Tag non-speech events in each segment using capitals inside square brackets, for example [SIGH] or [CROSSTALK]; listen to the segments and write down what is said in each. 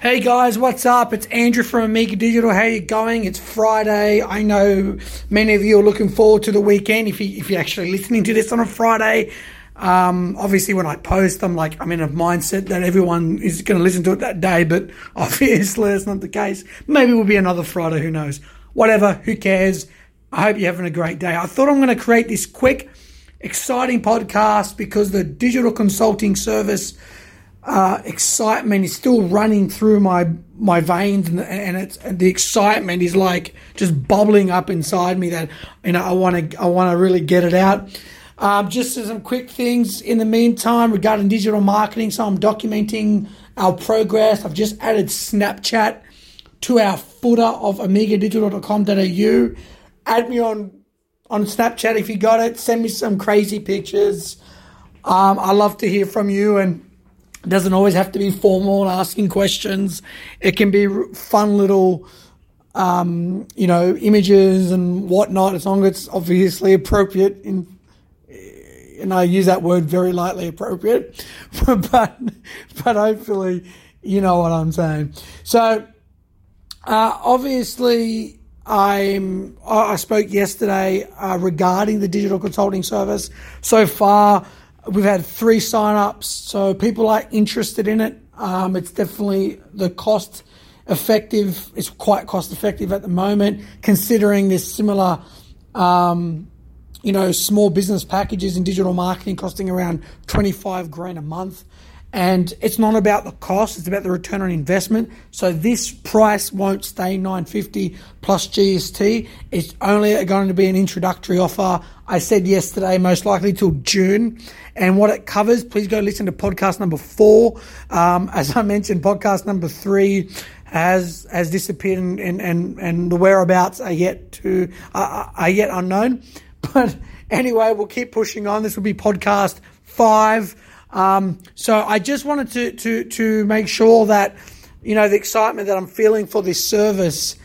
Hey guys, what's up? It's Andrew from Amiga Digital. How you going? It's Friday. I know many of you are looking forward to the weekend. If you if you're actually listening to this on a Friday, um, obviously when I post, I'm like I'm in a mindset that everyone is going to listen to it that day. But [LAUGHS] obviously that's not the case. Maybe it will be another Friday. Who knows? Whatever. Who cares? I hope you're having a great day. I thought I'm going to create this quick, exciting podcast because the digital consulting service uh, excitement is still running through my my veins, and, and it's and the excitement is like just bubbling up inside me. That you know, I want to I want to really get it out. Um, just some quick things in the meantime regarding digital marketing. So I'm documenting our progress. I've just added Snapchat to our footer of amigadigital.com.au. Add me on on Snapchat if you got it. Send me some crazy pictures. Um, I love to hear from you and it doesn't always have to be formal and asking questions. It can be fun little, um, you know, images and whatnot, as long as it's obviously appropriate. In, and I use that word very lightly, appropriate, [LAUGHS] but but hopefully you know what I'm saying. So uh, obviously. I'm, I spoke yesterday uh, regarding the digital consulting service. So far, We've had three sign-ups, so people are interested in it. Um, it's definitely the cost effective. It's quite cost effective at the moment, considering there's similar, um, you know, small business packages in digital marketing costing around 25 grand a month. And it's not about the cost, it's about the return on investment. So this price won't stay 950 plus GST. It's only going to be an introductory offer. I said yesterday, most likely till June. And what it covers, please go listen to podcast number four. Um, as I mentioned, podcast number three has has disappeared and, and, and, and the whereabouts are yet to are yet unknown. [LAUGHS] But anyway, we'll keep pushing on. This will be podcast five. Um, so I just wanted to, to, to make sure that, you know, the excitement that I'm feeling for this service,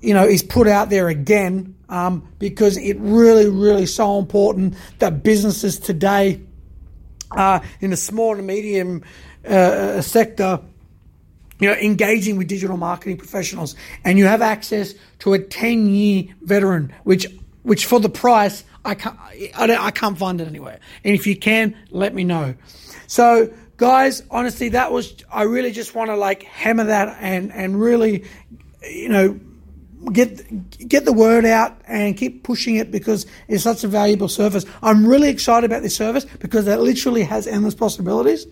you know, is put out there again um, because it really, really so important that businesses today uh, in the small and medium uh, sector, you know, engaging with digital marketing professionals, and you have access to a 10 year veteran, which, which for the price I can't, I, I can't find it anywhere. And if you can, let me know. So, guys, honestly, that was, I really just want to like hammer that and, and really, you know, get get the word out and keep pushing it because it's such a valuable service. I'm really excited about this service because it literally has endless possibilities,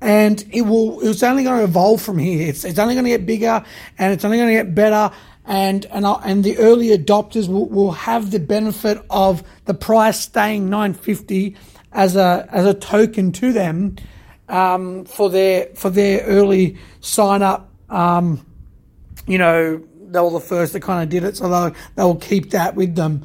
and it will. It's only going to evolve from here. It's it's only going to get bigger and it's only going to get better and and and the early adopters will, will have the benefit of the price staying 950 as a as a token to them um, for their for their early sign up. Um, you know, they were the first that kind of did it, so they'll they'll keep that with them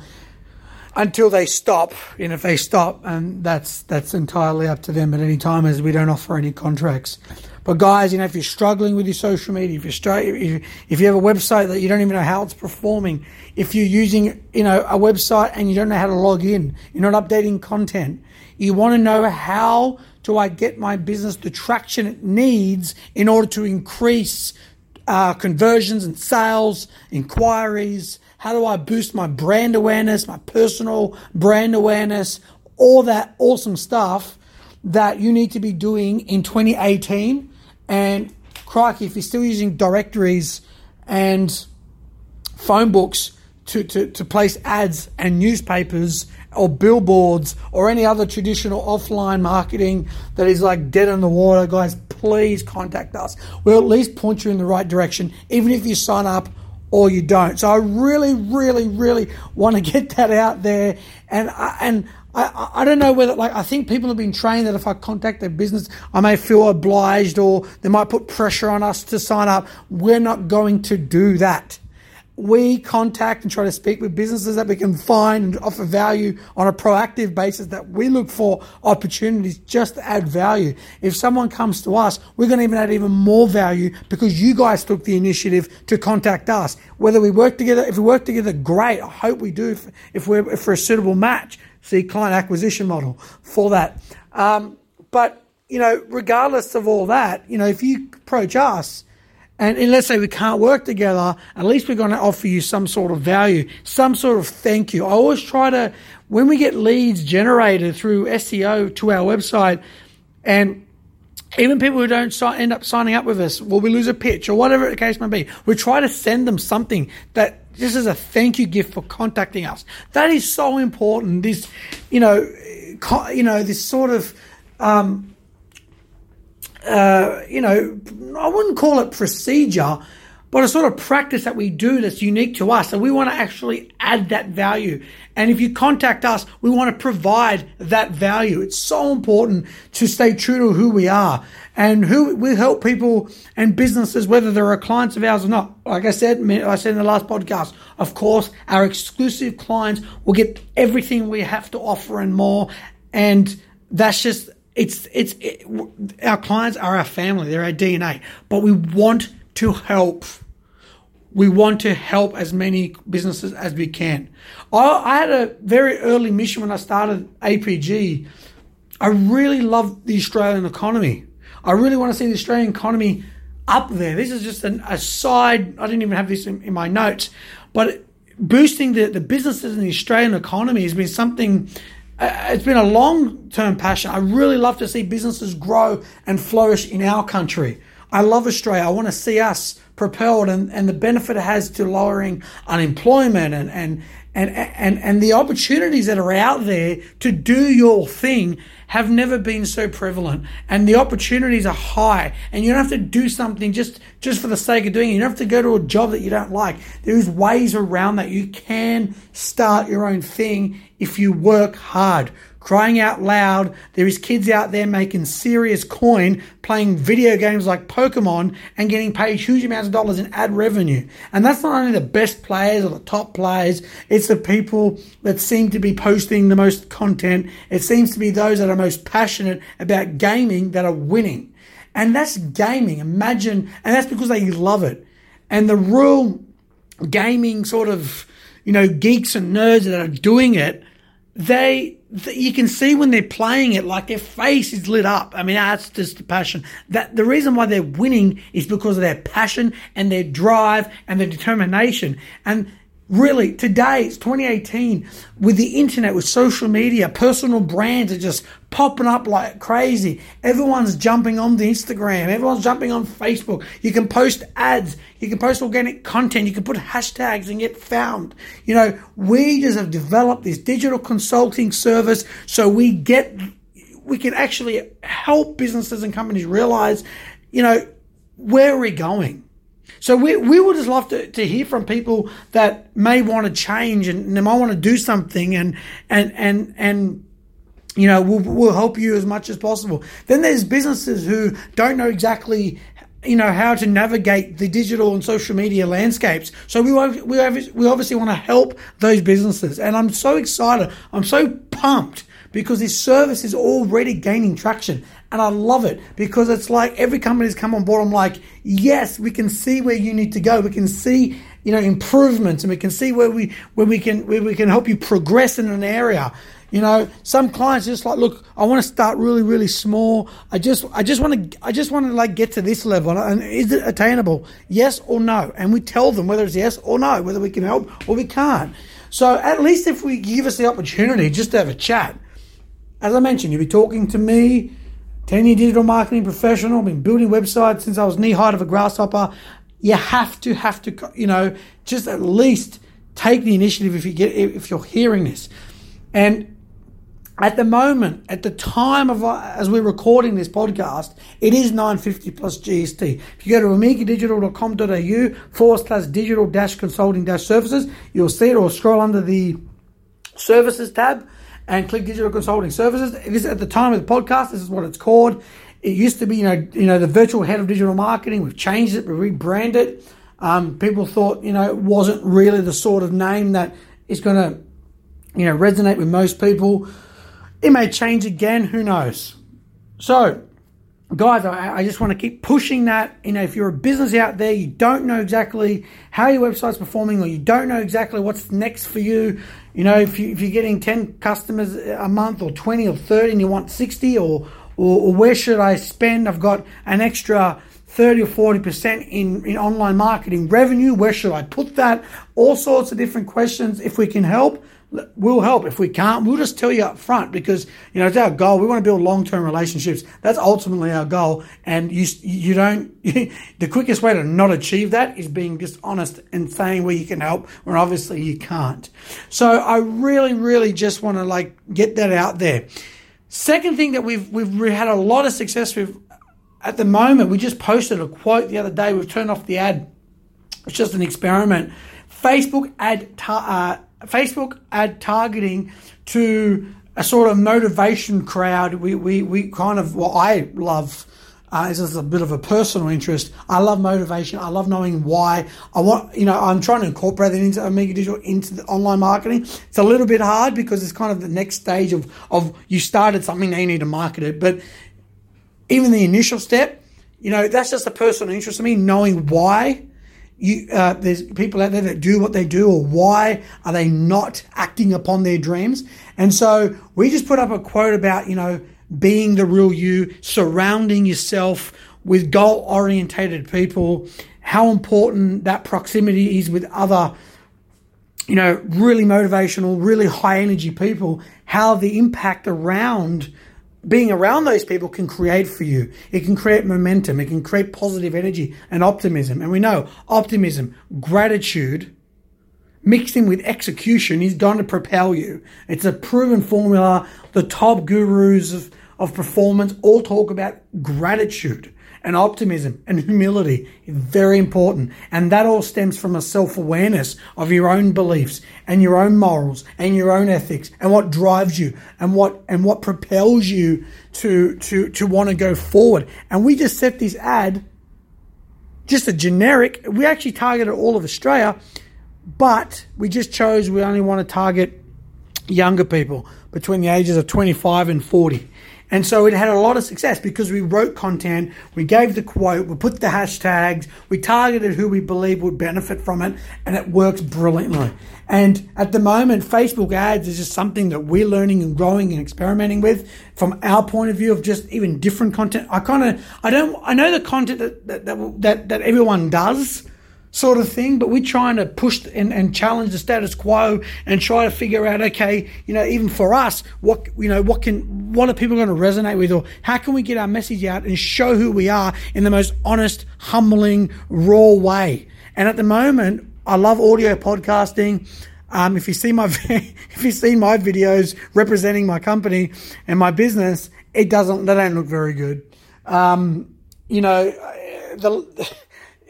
until they stop. And if they stop, and that's that's entirely up to them at any time, as we don't offer any contracts. But guys, you know, if you're struggling with your social media, if you're if, if you have a website that you don't even know how it's performing, if you're using, you know, a website and you don't know how to log in, you're not updating content, you want to know how do I get my business the traction it needs in order to increase uh, conversions and sales, inquiries. How do I boost my brand awareness, my personal brand awareness, all that awesome stuff that you need to be doing in 2018 and crikey, if you're still using directories and phone books to, to, to place ads and newspapers or billboards or any other traditional offline marketing that is like dead in the water, guys, please contact us. We'll at least point you in the right direction, even if you sign up or you don't. So I really, really, really want to [LAUGHS] get that out there. And I, and I, I don't know whether, like, I think people have been trained that if I contact their business, I may feel obliged or they might put pressure on us to sign up. We're not going to do that. We contact and try to speak with businesses that we can find and offer value on a proactive basis that we look for opportunities just to add value. If someone comes to us, we're going to even add even more value because you guys took the initiative to contact us. Whether we work together, if we work together, great. I hope we do if, if we're, we're a suitable match see client acquisition model for that. Um, but you know, regardless of all that, you know, if you approach us And, and let's say we can't work together, at least we're going to offer you some sort of value, some sort of thank you. I always try to, when we get leads generated through SEO to our website, and even people who don't end up signing up with us, will we lose a pitch or whatever the case may be, we try to send them something that this is a thank you gift for contacting us. That is so important. This, you know, co- you know, this sort of, um, uh, you know, I wouldn't call it procedure, but a sort of practice that we do that's unique to us. And we want to actually add that value. And if you contact us, we want to provide that value. It's so important to stay true to who we are and who we help people and businesses, whether they're clients of ours or not. Like I said, I said in the last podcast, of course, our exclusive clients will get everything we have to offer and more. And that's just it's it's it, our clients are our family. They're our dna but we want to help. We want to help as many businesses as we can. I, I had a very early mission when i started apg i really love the australian economy. I really want to see the australian economy up there. This is just an aside i didn't even have this in, in my notes but boosting the, the businesses in the australian economy has been something Uh, it's been a long term passion. I really love to see businesses grow and flourish in our country. I love Australia. I want to see us propelled and, and the benefit it has to lowering unemployment and, and, and, and, and the opportunities that are out there to do your thing have never been so prevalent. And the opportunities are high. And you don't have to do something just just for the sake of doing it. You don't have to go to a job that you don't like. There's ways around that. You can start your own thing if you work hard crying out loud. There is kids out there making serious coin playing video games like Pokemon and getting paid huge amounts of dollars in ad revenue. And that's not only the best players or the top players, it's the people that seem to be posting the most content. It seems to be those that are most passionate about gaming that are winning. And that's gaming. Imagine, and that's because they love it. And the real gaming sort of, you know, geeks and nerds that are doing it, they you can see when they're playing it, like their face is lit up. I mean, that's just the passion. That the reason why they're winning is because of their passion and their drive and their determination. And really, today it's 2018 with the internet, with social media, personal brands are just popping up like crazy. Everyone's jumping on the Instagram. Everyone's jumping on Facebook. You can post ads. You can post organic content. You can put hashtags and get found. You know, we just have developed this digital consulting service so we get, we can actually help businesses and companies realize, you know, where are we going? So we, we would just love to, to hear from people that may want to change and, and they might want to do something and, and, and, and, you know, we'll, we'll help you as much as possible. Then there's businesses who don't know exactly you know how to navigate the digital and social media landscapes. So we we we obviously want to help those businesses, and I'm so excited. I'm so pumped because this service is already gaining traction, and I love it because it's like every company's come on board. I'm like, yes, we can see where you need to go. We can see you know improvements, and we can see where we where we can where we can help you progress in an area. You know, some clients just like, look, I want to start really, really small. I just, I just want to, I just want to like get to this level. And is it attainable? Yes or no? And we tell them whether it's yes or no, whether we can help or we can't. So at least if we give us the opportunity just to have a chat, as I mentioned, you'll be talking to me, 10 year digital marketing professional, been building websites since I was knee height of a grasshopper. You have to, have to, you know, just at least take the initiative if you get, if you're hearing this. And at the moment, at the time of uh, as we're recording this podcast, it is 950 plus GST. If you go to amigadigital.com.au forward slash digital dash consulting dash services, you'll see it or scroll under the services tab and click digital consulting services. This at the time of the podcast, this is what it's called. It used to be, you know, you know, the virtual head of digital marketing. We've changed it, we rebranded it. Um, people thought, you know, it wasn't really the sort of name that is going to, you know, resonate with most people. It may change again, who knows? So, guys, I, I, just want to keep pushing that. You know, if you're a business out there, you don't know exactly how your website's performing, or you don't know exactly what's next for you. You know, if, you, if you're getting 10 customers a month, or 20 or 30, and you want 60, or, or, or where should I spend? I've got an extra 30 or 40% in, in online marketing revenue. Where should I put that? All sorts of different questions. If we can help, we'll help. If we can't, we'll just tell you up front because, you know, it's our goal. We want to build long-term relationships. That's ultimately our goal. And you, you don't, [LAUGHS] the quickest way to not achieve that is being just honest and saying where you can help when obviously you can't. So I really, really just want to like get that out there. Second thing that we've, we've had a lot of success with at the moment, we just posted a quote the other day. We've turned off the ad. It's just an experiment. Facebook ad, uh, Facebook ad targeting to a sort of motivation crowd. We, we, we kind of, what I love uh, is just a bit of a personal interest. I love motivation. I love knowing why. I want, you know, I'm trying to incorporate that into Omega Digital into the online marketing. It's a little bit hard because it's kind of the next stage of, of you started something, now you need to market it. But even the initial step, you know, that's just a personal interest to me, knowing why you, uh, there's people out there that do what they do or why are they not acting upon their dreams. And so we just put up a quote about, you know, being the real you, surrounding yourself with goal orientated people, how important that proximity is with other, you know, really motivational, really high energy people, how the impact around being around those people can create for you. It can create momentum. It can create positive energy and optimism. And we know optimism, gratitude, mixed in with execution is going to propel you. It's a proven formula. The top gurus of, of performance all talk about gratitude and optimism and humility is very important. And that all stems from a self awareness of your own beliefs and your own morals and your own ethics and what drives you and what and what propels you to to to want to go forward. And we just set this ad, just a generic. We actually targeted all of Australia, but we just chose we only want to target younger people between the ages of 25 and 40. And so it had a lot of success because we wrote content, we gave the quote, we put the hashtags, we targeted who we believe would benefit from it, and it works brilliantly. And at the moment, Facebook ads is just something that we're learning and growing and experimenting with from our point of view of just even different content. I kind of, I don't, I know the content that, that, that, that everyone does, sort of thing, but we're trying to push and, and challenge the status quo and try to figure out, okay, you know, even for us, what you know, what can what are people going to resonate with, or how can we get our message out and show who we are in the most honest, humbling, raw way? And at the moment, I love audio podcasting. Um, if you see my [LAUGHS] if you see my videos representing my company and my business, it doesn't they don't look very good. Um, you know, the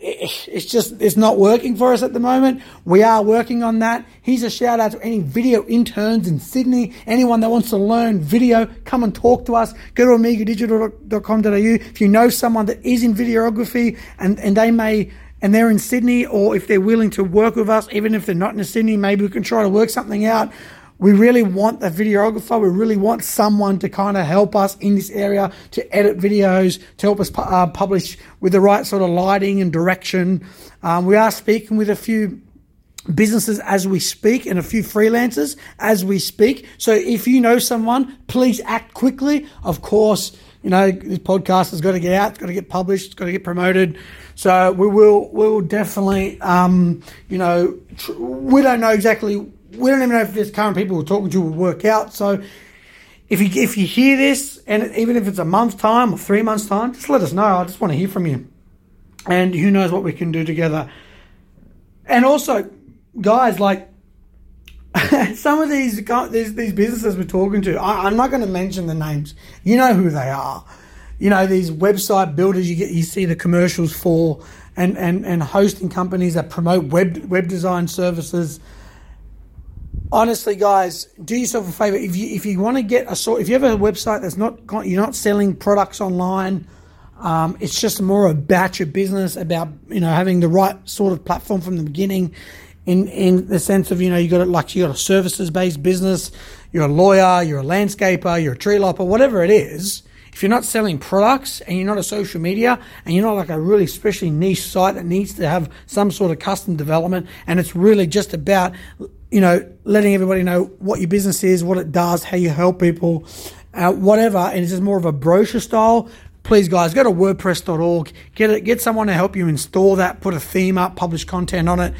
it's just it's not working for us at the moment. We are working on that. Here's a shout out to any video interns in Sydney. Anyone that wants to learn video, come and talk to us. Go to omegadigital.com.au. If you know someone that is in videography and, and they may and they're in Sydney, or if they're willing to work with us, even if they're not in Sydney, maybe we can try to work something out we really want a videographer. We really want someone to kind of help us in this area to edit videos, to help us uh, publish with the right sort of lighting and direction. Um, we are speaking with a few businesses as we speak and a few freelancers as we speak. So if you know someone, please act quickly. Of course, you know, this podcast has got to get out, it's got to get published, it's got to get promoted. So we will, we will definitely, um, you know, tr- we don't know exactly we don't even know if this current people we're talking to will work out. So if you if you hear this, and even if it's a month's time or three months time, just let us know. I just want to hear from you, and who knows what we can do together. And also, guys, like [LAUGHS] some of these these, these businesses we're talking to, I, I'm not going to mention the names. You know who they are. You know these website builders. You get you see the commercials for, and and and hosting companies that promote web web design services honestly, guys, do yourself a favor. If you if you want to get a sort, if you have a website that's not you're not selling products online, um, it's just more about your business, about you know having the right sort of platform from the beginning. In in the sense of you know you got it like you got a services based business, you're a lawyer, you're a landscaper, you're a tree lopper, whatever it is. If you're not selling products and you're not a social media and you're not like a really especially niche site that needs to have some sort of custom development and it's really just about you know, letting everybody know what your business is, what it does, how you help people, uh, whatever, and it's just more of a brochure style, please guys go to wordpress.org get it get someone to help you install that put a theme up publish content on it.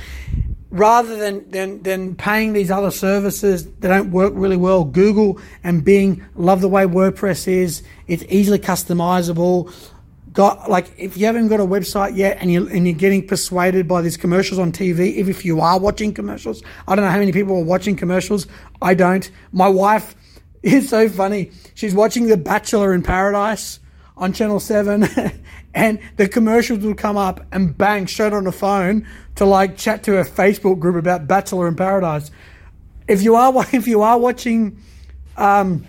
Rather than than than paying these other services that don't work really well google and bing love the way wordpress is. It's easily customizable got like if you haven't got a website yet and you and you're getting persuaded by these commercials on TV, if, if you are watching commercials, I don't know how many people are watching commercials. I don't. My wife [LAUGHS] is so funny. She's watching The Bachelor in Paradise on Channel 7 [LAUGHS] and the commercials will come up and bang, showed on the phone to like chat to a Facebook group about Bachelor in Paradise. If you are [LAUGHS] if you are watching um,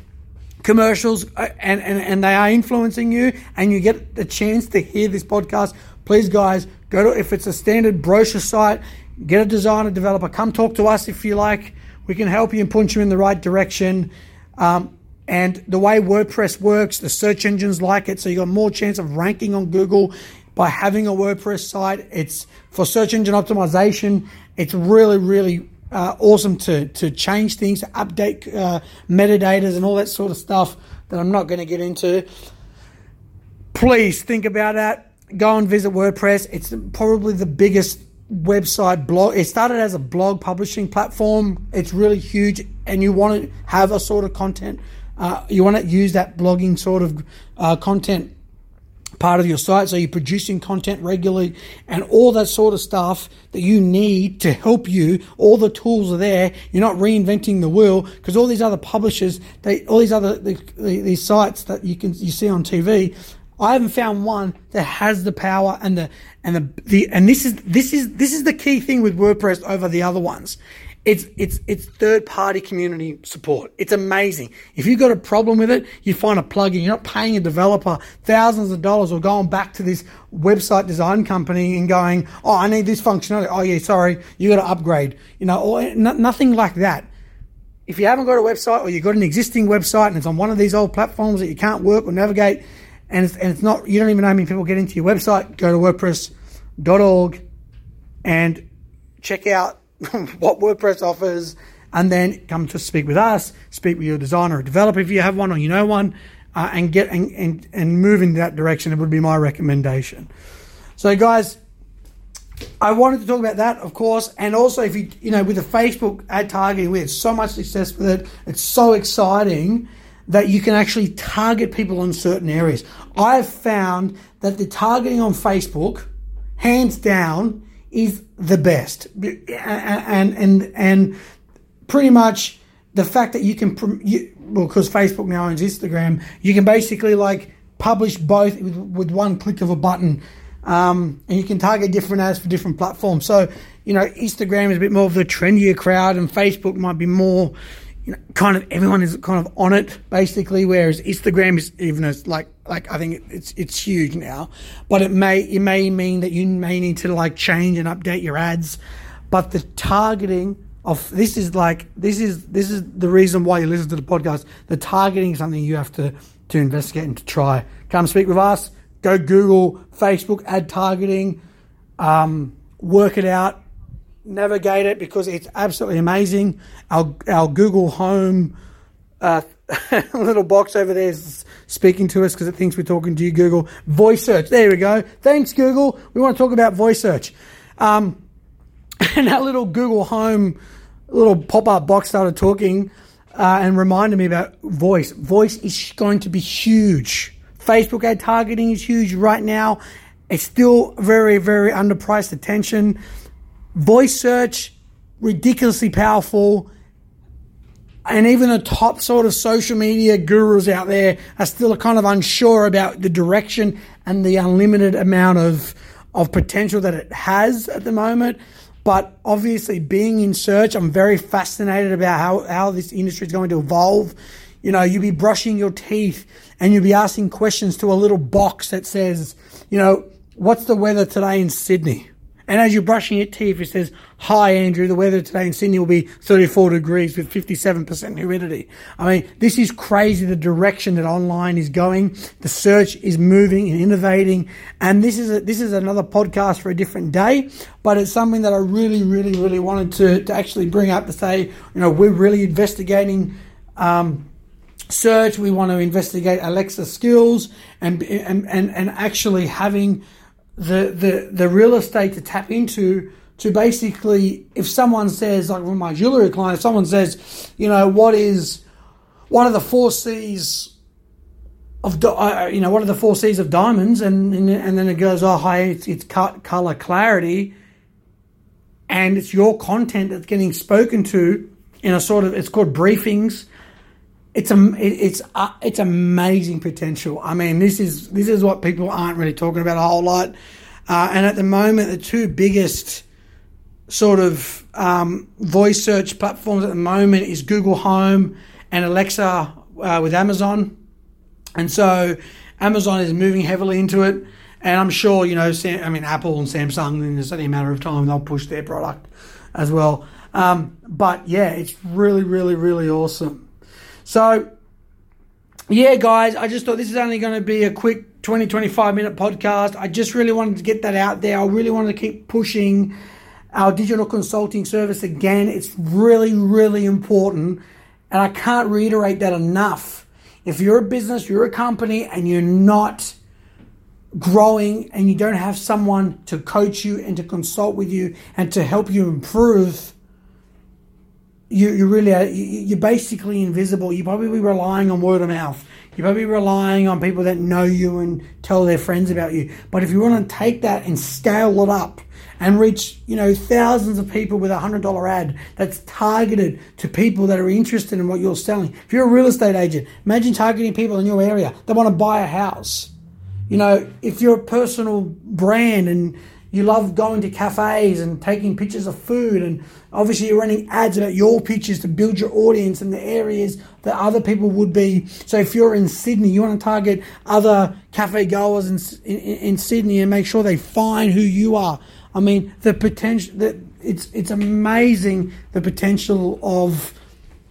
commercials uh, and, and, and they are influencing you and you get the chance to hear this podcast, please guys, go to if it's a standard brochure site, get a designer developer, come talk to us if you like. We can help you and point you in the right direction. Um, and the way WordPress works, the search engines like it, so you got more chance of ranking on Google by having a WordPress site. It's for search engine optimization. It's really, really uh, awesome to to change things, to update uh, and all that sort of stuff that I'm not going to get into. Please think about that. Go and visit WordPress. It's probably the biggest website blog. It started as a blog publishing platform. It's really huge, and you want to have a sort of content. Uh, you want to use that blogging sort of uh, content part of your site. So you're producing content regularly and all that sort of stuff that you need to help you. All the tools are there. You're not reinventing the wheel because all these other publishers, they, all these other, the, the, these sites that you can, you see on TV, I haven't found one that has the power and the, and the, the, and this is, this is, this is the key thing with WordPress over the other ones it's it's it's third party community support. It's amazing. If you've got a problem with it, you find a plugin. You're not paying a developer thousands of dollars or going back to this website design company and going, "Oh, I need this functionality." Oh, yeah, sorry, you got to upgrade. You know, or n- nothing like that. If you haven't got a website or you've got an existing website and it's on one of these old platforms that you can't work or navigate, and it's, and it's not, you don't even know how many people get into your website, go to WordPress.org and check out [LAUGHS] what WordPress offers, and then come to speak with us, speak with your designer or developer if you have one or you know one, uh, and get and, and and move in that direction. It would be my recommendation. So, guys, I wanted to talk about that, of course, and also if you you know with the Facebook ad targeting, we had so much success with it. It's so exciting that you can actually target people in certain areas. I've found that the targeting on Facebook, hands down, is the best, and and and pretty much the fact that you can, you, well, because Facebook now owns Instagram, you can basically like publish both with, with one click of a button, um, and you can target different ads for different platforms. So you know, Instagram is a bit more of the trendier crowd, and Facebook might be more you know, kind of everyone is kind of on it basically. Whereas Instagram is even as like like I think it's it's huge now, but it may it may mean that you may need to like change and update your ads. But the targeting of this is like this is this is the reason why you listen to the podcast. The targeting is something you have to to investigate and to try. Come speak with us. Go Google Facebook ad targeting. Um, work it out navigate it because it's absolutely amazing. Our our Google Home uh, [LAUGHS] little box over there is speaking to us because it thinks we're talking to you. Google voice search. There we go. Thanks, Google. We want to talk about voice search. Um, [LAUGHS] and our little Google Home little pop up box started talking uh, and reminded me about voice. Voice is going to be huge. Facebook ad targeting is huge right now. It's still very, very underpriced attention. Voice search, ridiculously powerful. And even the top sort of social media gurus out there are still kind of unsure about the direction and the unlimited amount of, of potential that it has at the moment. But obviously, being in search, I'm very fascinated about how, how this industry is going to evolve. You know, you'll be brushing your teeth and you'll be asking questions to a little box that says, you know, what's the weather today in Sydney? And as you're brushing your teeth, it says, Hi, Andrew, the weather today in Sydney will be 34 degrees with 57% humidity. I mean, this is crazy the direction that online is going. The search is moving and innovating. And this is, a, this is another podcast for a different day, but it's something that I really, really, really wanted to, to actually bring up to say, you know, we're really investigating, um, search. We want to investigate Alexa skills and and and, and actually having the, the the real estate to tap into to basically if someone says like with my jewelry client, if someone says, you know, what is what are the four C's of uh, you know what are the four C's of diamonds, and and, and then it goes, oh hi, it's, it's color clarity, and it's your content that's getting spoken to in a sort of it's called briefings. It's a it's uh, it's amazing potential. I mean, this is this is what people aren't really talking about a whole lot. Uh, and at the moment, the two biggest sort of um, voice search platforms at the moment is Google Home and Alexa uh, with Amazon. And so Amazon is moving heavily into it. And I'm sure, you know, Sam, I mean, Apple and Samsung, in just only a matter of time, they'll push their product as well. Um, but yeah, it's really, really, really awesome. So, yeah, guys, I just thought this is only going to be a quick 20, 25 minute podcast. I just really wanted to get that out there. I really wanted to keep pushing our digital consulting service again. It's really, really important. And I can't reiterate that enough. If you're a business, you're a company, and you're not growing and you don't have someone to coach you and to consult with you and to help you improve, you, you really you're basically invisible. You're probably relying on word of mouth. You're probably relying on people that know you and tell their friends about you. But if you want to take that and scale it up and reach, you know, thousands of people with a hundred dollar ad that's targeted to people that are interested in what you're selling. If you're a real estate agent, imagine targeting people in your area that want to buy a house. You know, if you're a personal brand and you love going to cafes and taking pictures of food, and obviously you're running ads about your pictures to build your audience in the areas that other people would be. So if you're in Sydney, you want to target other cafe goers in, in, in Sydney and make sure they find who you are. I mean, the potential that it's it's amazing the potential of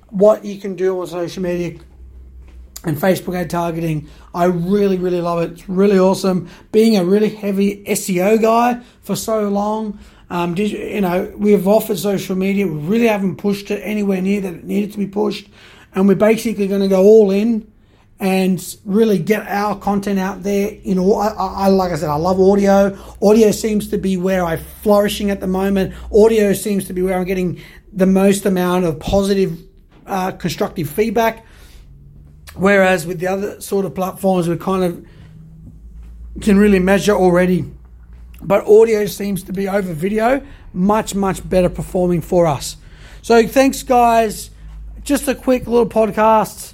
what you can do on social media and Facebook ad targeting. I really, really love it. It's really awesome. Being a really heavy SEO guy for so long, um, did, you know, we have offered social media. We really haven't pushed it anywhere near that it needed to be pushed. And we're basically going to go all in and really get our content out there. You know, I, I, like I said, I love audio. Audio seems to be where I'm flourishing at the moment. Audio seems to be where I'm getting the most amount of positive, uh, constructive feedback. Whereas with the other sort of platforms, we kind of can really measure already. But audio seems to be over video, much, much better performing for us. So thanks, guys. Just a quick little podcast.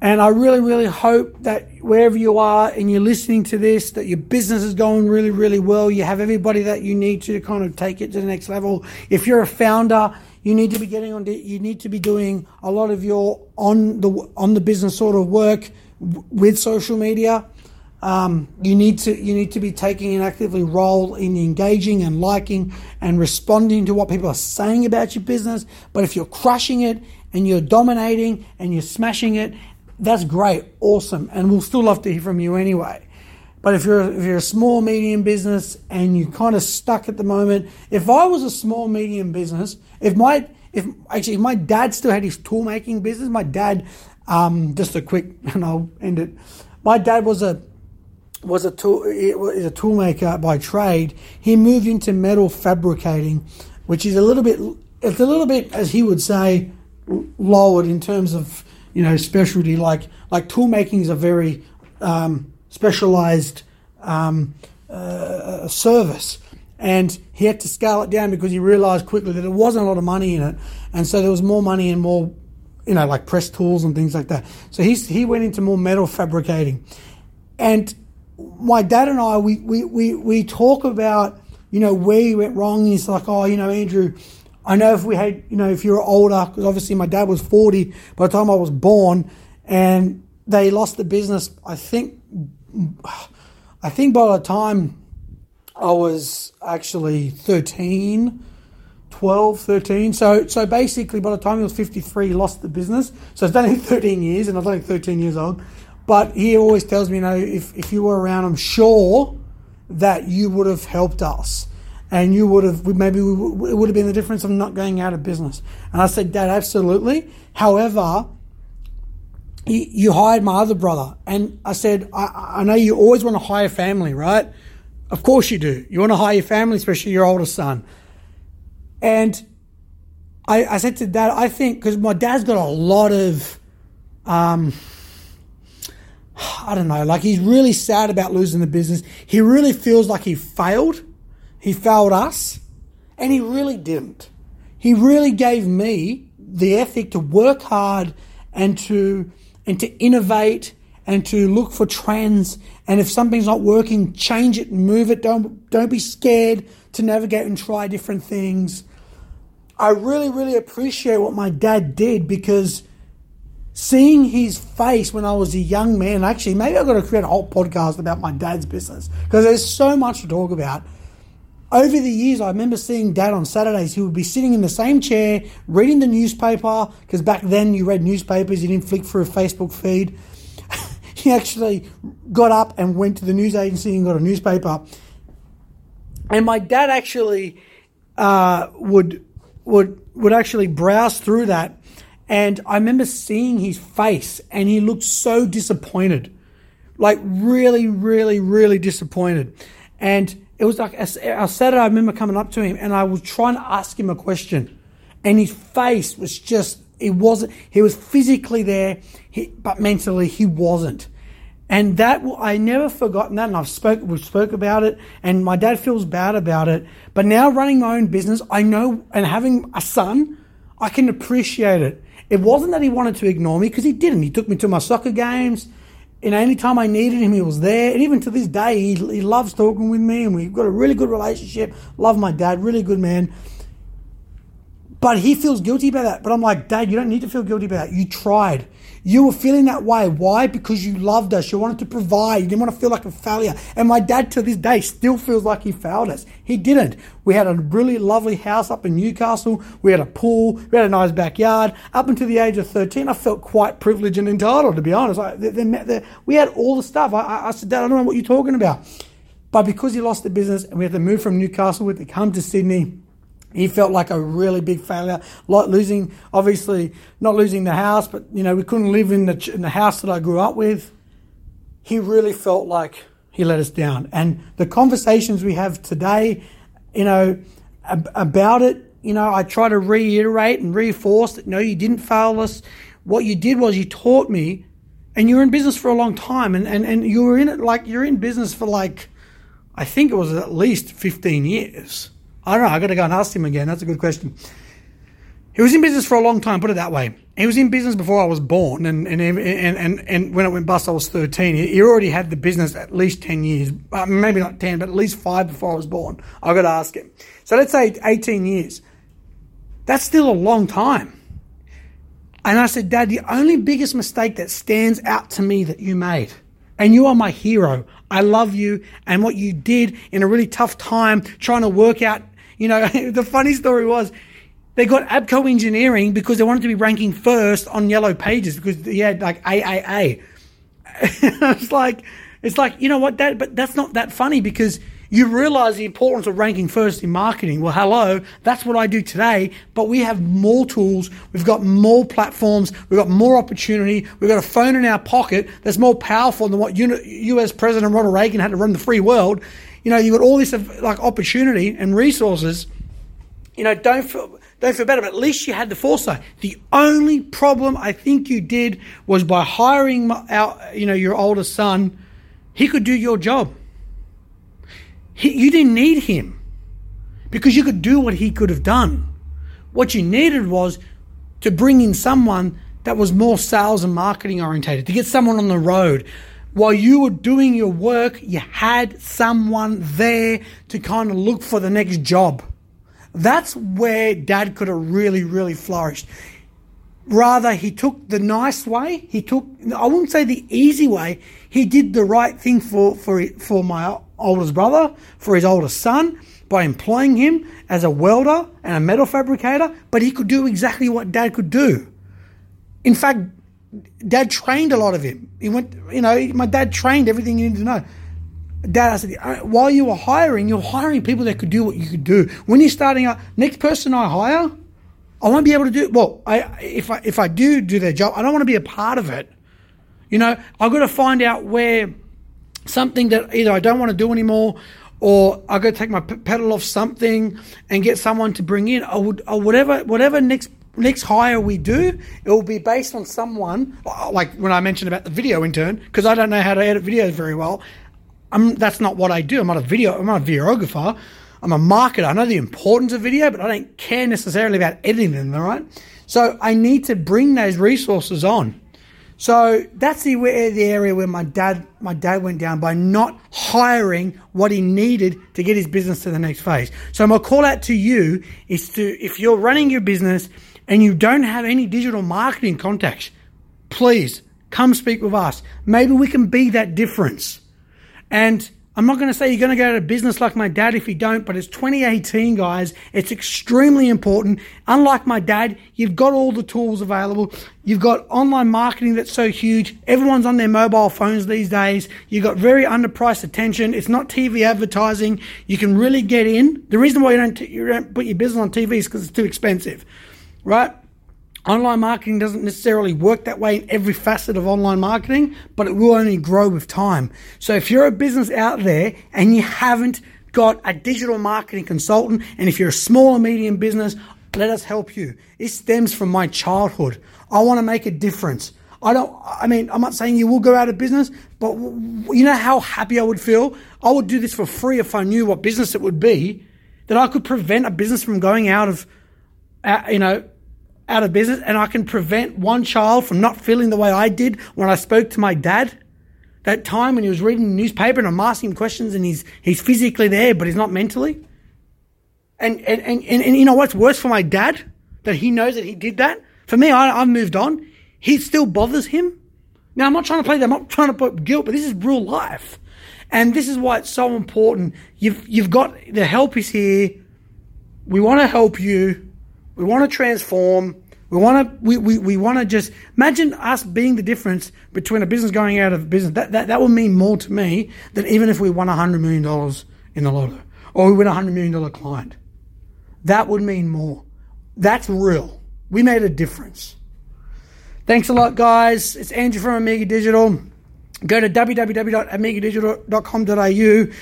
And I really, really hope that wherever you are and you're listening to this, that your business is going really, really well. You have everybody that you need to kind of take it to the next level. If you're a founder you need to be getting on. You need to be doing a lot of your on the on the business sort of work with social media. Um, you need to you need to be taking an actively role in engaging and liking and responding to what people are saying about your business. But if you're crushing it and you're dominating and you're smashing it, that's great, awesome, and we'll still love to hear from you anyway. But if you're if you're a small medium business and you're kind of stuck at the moment, if I was a small medium business, if my if actually if my dad still had his tool making business, my dad, um, just a quick [LAUGHS] and I'll end it. My dad was a was a tool is a tool maker by trade. He moved into metal fabricating, which is a little bit it's a little bit as he would say lowered in terms of you know specialty. Like like tool making is a very um, specialized um, uh, service. And he had to scale it down because he realized quickly that there wasn't a lot of money in it. And so there was more money and more, you know, like press tools and things like that. So he's, he went into more metal fabricating. And my dad and I, we, we, we, we talk about, you know, where he went wrong. He's like, oh, you know, Andrew, I know if we had, you know, if you're older, because obviously my dad was 40 by the time I was born, and they lost the business, I think I think by the time I was actually 13, 12, 13. So, so basically, by the time he was 53, he lost the business. So it's only [LAUGHS] 13 years, and I was only 13 years old. But he always tells me, you know, if, if you were around, I'm sure that you would have helped us. And you would have, maybe it would have been the difference of not going out of business. And I said, Dad, absolutely. However, you hired my other brother. And I said, I, I know you always want to hire family, right? Of course you do. You want to hire your family, especially your oldest son. And I, I said to dad, I think, because my dad's got a lot of, um, I don't know, like he's really sad about losing the business. He really feels like he failed. He failed us. And he really didn't. He really gave me the ethic to work hard and to and to innovate and to look for trends. And if something's not working, change it move it. Don't don't be scared to navigate and try different things. I really, really appreciate what my dad did because seeing his face when I was a young man, actually, maybe I've got to create a whole podcast about my dad's business because there's so much to talk about. Over the years, I remember seeing dad on Saturdays. He would be sitting in the same chair, reading the newspaper, because back then you read newspapers, you didn't flick through a Facebook feed. He actually got up and went to the news agency and got a newspaper. And my dad actually uh, would would would actually browse through that, and I remember seeing his face, and he looked so disappointed, like really, really, really disappointed, and it was like a Saturday. I remember coming up to him and I was trying to ask him a question, and his face was just it wasn't. He was physically there, he, but mentally he wasn't. And that I never forgotten that, and I've spoke we spoke about it, and my dad feels bad about it. But now running my own business, I know, and having a son, I can appreciate it. It wasn't that he wanted to ignore me because he didn't. He took me to my soccer games you know, anytime I needed him, he was there. And even to this day, he, he loves talking with me, and we've got a really good relationship. Love my dad, really good man. But he feels guilty about that. But I'm like, Dad, you don't need to feel guilty about that. You tried. You were feeling that way. Why? Because you loved us. You wanted to provide. You didn't want to feel like a failure. And my dad to this day still feels like he failed us. He didn't. We had a really lovely house up in Newcastle. We had a pool. We had a nice backyard. Up until the age of 13, I felt quite privileged and entitled, to be honest. Like, they, we had all the stuff. I, I said, Dad, I don't know what you're talking about. But because he lost the business and we had to move from Newcastle, we had to come to Sydney he felt like a really big failure, like losing, obviously not losing the house, but you know we couldn't live in the in the house that I grew up with. He really felt like he let us down, and the conversations we have today, you know, ab- about it, you know, I try to reiterate and reinforce that no, you didn't fail us. What you did was you taught me, and you were in business for a long time, and and and you were in it like you're in business for like, I think it was at least fifteen years I don't know. I got to go and ask him again. That's a good question. He was in business for a long time. Put it that way. He was in business before I was born, and and and and, and when it went bust, I was thirteen. He already had the business at least ten years, uh, maybe not ten, but at least five before I was born. I got to ask him. So let's say eighteen years. That's still a long time. And I said, Dad, the only biggest mistake that stands out to me that you made, and you are my hero. I love you, and what you did in a really tough time, trying to work out you know, [LAUGHS] the funny story was they got Abco Engineering because they wanted to be ranking first on Yellow Pages because he had like AAA. it's [LAUGHS] like, it's like you know what that, but that's not that funny because you realize the importance of ranking first in marketing. Well, hello, that's what I do today, but we have more tools, we've got more platforms, we've got more opportunity, we've got a phone in our pocket that's more powerful than what US President Ronald Reagan had to run the free world you know, you've got all this like opportunity and resources. You know, don't feel don't feel better, but at least you had the foresight. The only problem I think you did was by hiring our, you know, your older son. He could do your job. He, you didn't need him because you could do what he could have done. What you needed was to bring in someone that was more sales and marketing orientated, to get someone on the road, while you were doing your work, you had someone there to kind of look for the next job. That's where dad could have really, really flourished. Rather, he took the nice way. He took, I wouldn't say the easy way. He did the right thing for, for, for my oldest brother, for his oldest son, by employing him as a welder and a metal fabricator, but he could do exactly what dad could do. In fact, dad trained a lot of him. He went, you know, my dad trained everything you need to know. Dad, I said, uh, while you were hiring, you're hiring people that could do what you could do. When you're starting out, next person I hire, I won't be able to do. Well, I if I if I do do their job, I don't want to be a part of it. You know, I've got to find out where something that either I don't want to do anymore or I to take my pedal off something and get someone to bring in or whatever whatever next next hire we do, it will be based on someone like when I mentioned about the video intern because I don't know how to edit videos very well. I'm, that's not what I do. I'm not a video. I'm not a videographer. I'm a marketer. I know the importance of video, but I don't care necessarily about editing them. All right. So I need to bring those resources on. So that's the, the area where my dad my dad went down by not hiring what he needed to get his business to the next phase. So my call out to you is to if you're running your business and you don't have any digital marketing contacts, please come speak with us. Maybe we can be that difference. And I'm not going to say you're going to go out of business like my dad if you don't, but it's 2018, guys. It's extremely important. Unlike my dad, you've got all the tools available. You've got online marketing that's so huge. Everyone's on their mobile phones these days. You've got very underpriced attention. It's not TV advertising. You can really get in. The reason why you don't, you don't put your business on TV is because it's too expensive, right? Online marketing doesn't necessarily work that way in every facet of online marketing, but it will only grow with time. So if you're a business out there and you haven't got a digital marketing consultant, and if you're a small or medium business, let us help you. It stems from my childhood. I want to make a difference. I don't, I mean, I'm not saying you will go out of business, but you know how happy I would feel? I would do this for free if I knew what business it would be, that I could prevent a business from going out of, you know, out of business and I can prevent one child from not feeling the way I did when I spoke to my dad. That time when he was reading the newspaper and I'm asking him questions and he's he's physically there but he's not mentally. And and, and, and, and you know what's worse for my dad? That he knows that he did that. For me, I, I've moved on. He still bothers him. Now I'm not trying to play that, I'm not trying to put guilt, but this is real life. And this is why it's so important. You've you've got the help is here. We want to help you we want to transform. We want to we, we, we want to just imagine us being the difference between a business going out of business. That that, that would mean more to me than even if we won hundred million dollars in the lotto or we win a hundred million dollar client. That would mean more. That's real. We made a difference. Thanks a lot, guys. It's Andrew from Amiga Digital. Go to www.amigadigital.com.au. You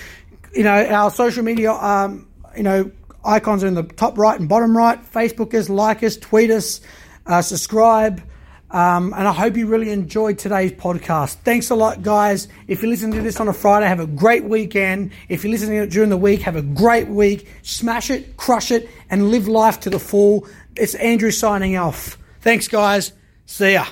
know, our social media, um, you know, icons are in the top right and bottom right. Facebook us, like us, tweet us, uh, subscribe. Um, and I hope you really enjoyed today's podcast. Thanks a lot, guys. If you're listening to this on a Friday, have a great weekend. If you're listening to it during the week, have a great week. Smash it, crush it, and live life to the full. It's Andrew signing off. Thanks, guys. See ya.